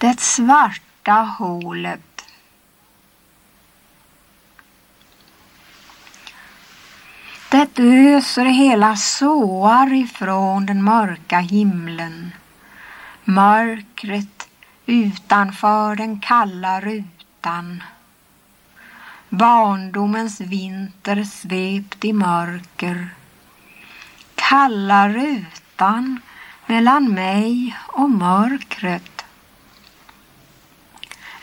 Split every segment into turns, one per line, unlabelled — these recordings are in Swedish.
Det svarta hålet. Det öser hela såar ifrån den mörka himlen. Mörkret utanför den kalla rutan. Barndomens vinter svept i mörker. Kalla rutan mellan mig och mörkret.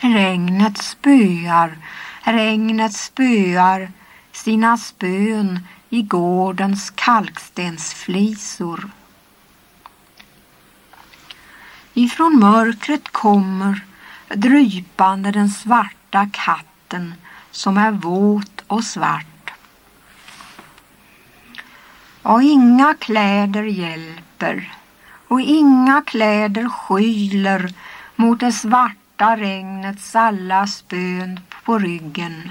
Regnet spöar, regnet spöar sina spön i gårdens kalkstensflisor. Ifrån mörkret kommer drypande den svarta katten som är våt och svart. Och inga kläder hjälper och inga kläder skyler mot det svarta regnets alla spön på ryggen.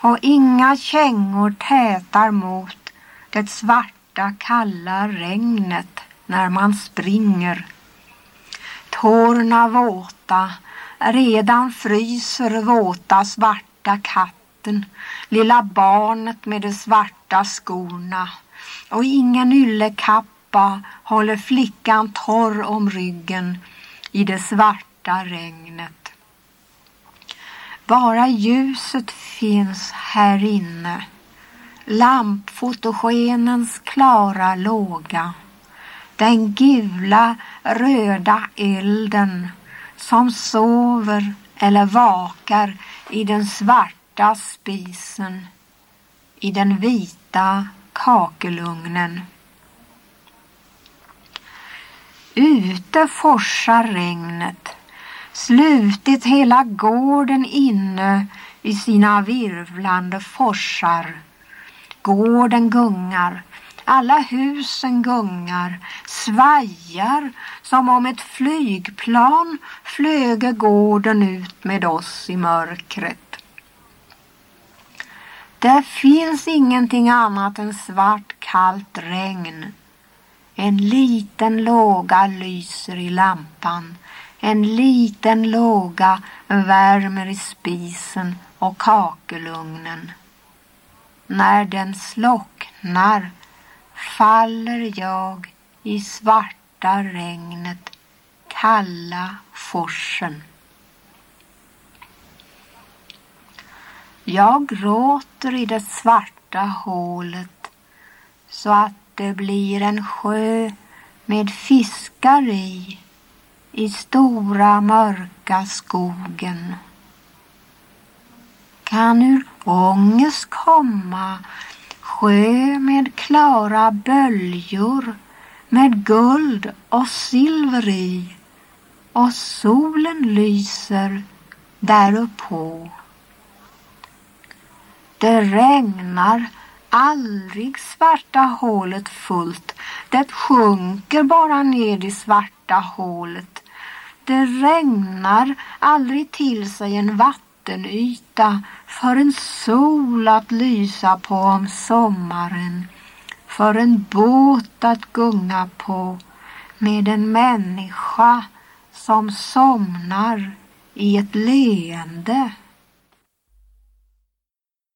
Och inga kängor tätar mot det svarta kalla regnet när man springer. Tårna våta, redan fryser våta svarta katten, lilla barnet med de svarta skorna och ingen yllekappa håller flickan torr om ryggen i det svarta regnet. Bara ljuset finns här inne. Lampfotogenens klara låga. Den gula röda elden som sover eller vakar i den svarta spisen i den vita kakelugnen. Ute forsar regnet, slutit hela gården inne i sina virvlande forsar. Gården gungar, alla husen gungar, svajar som om ett flygplan flöge gården ut med oss i mörkret. Det finns ingenting annat än svart kallt regn. En liten låga lyser i lampan. En liten låga värmer i spisen och kakelugnen. När den slocknar faller jag i svarta regnet, kalla forsen. Jag gråter i det svarta hålet så att det blir en sjö med fiskar i, i stora mörka skogen. Kan ur ångest komma sjö med klara böljor med guld och silver i och solen lyser däruppå Det regnar aldrig svarta hålet fullt. Det sjunker bara ned i svarta hålet. Det regnar aldrig till sig en vattenyta för en sol att lysa på om sommaren. För en båt att gunga på med en människa som somnar i ett leende.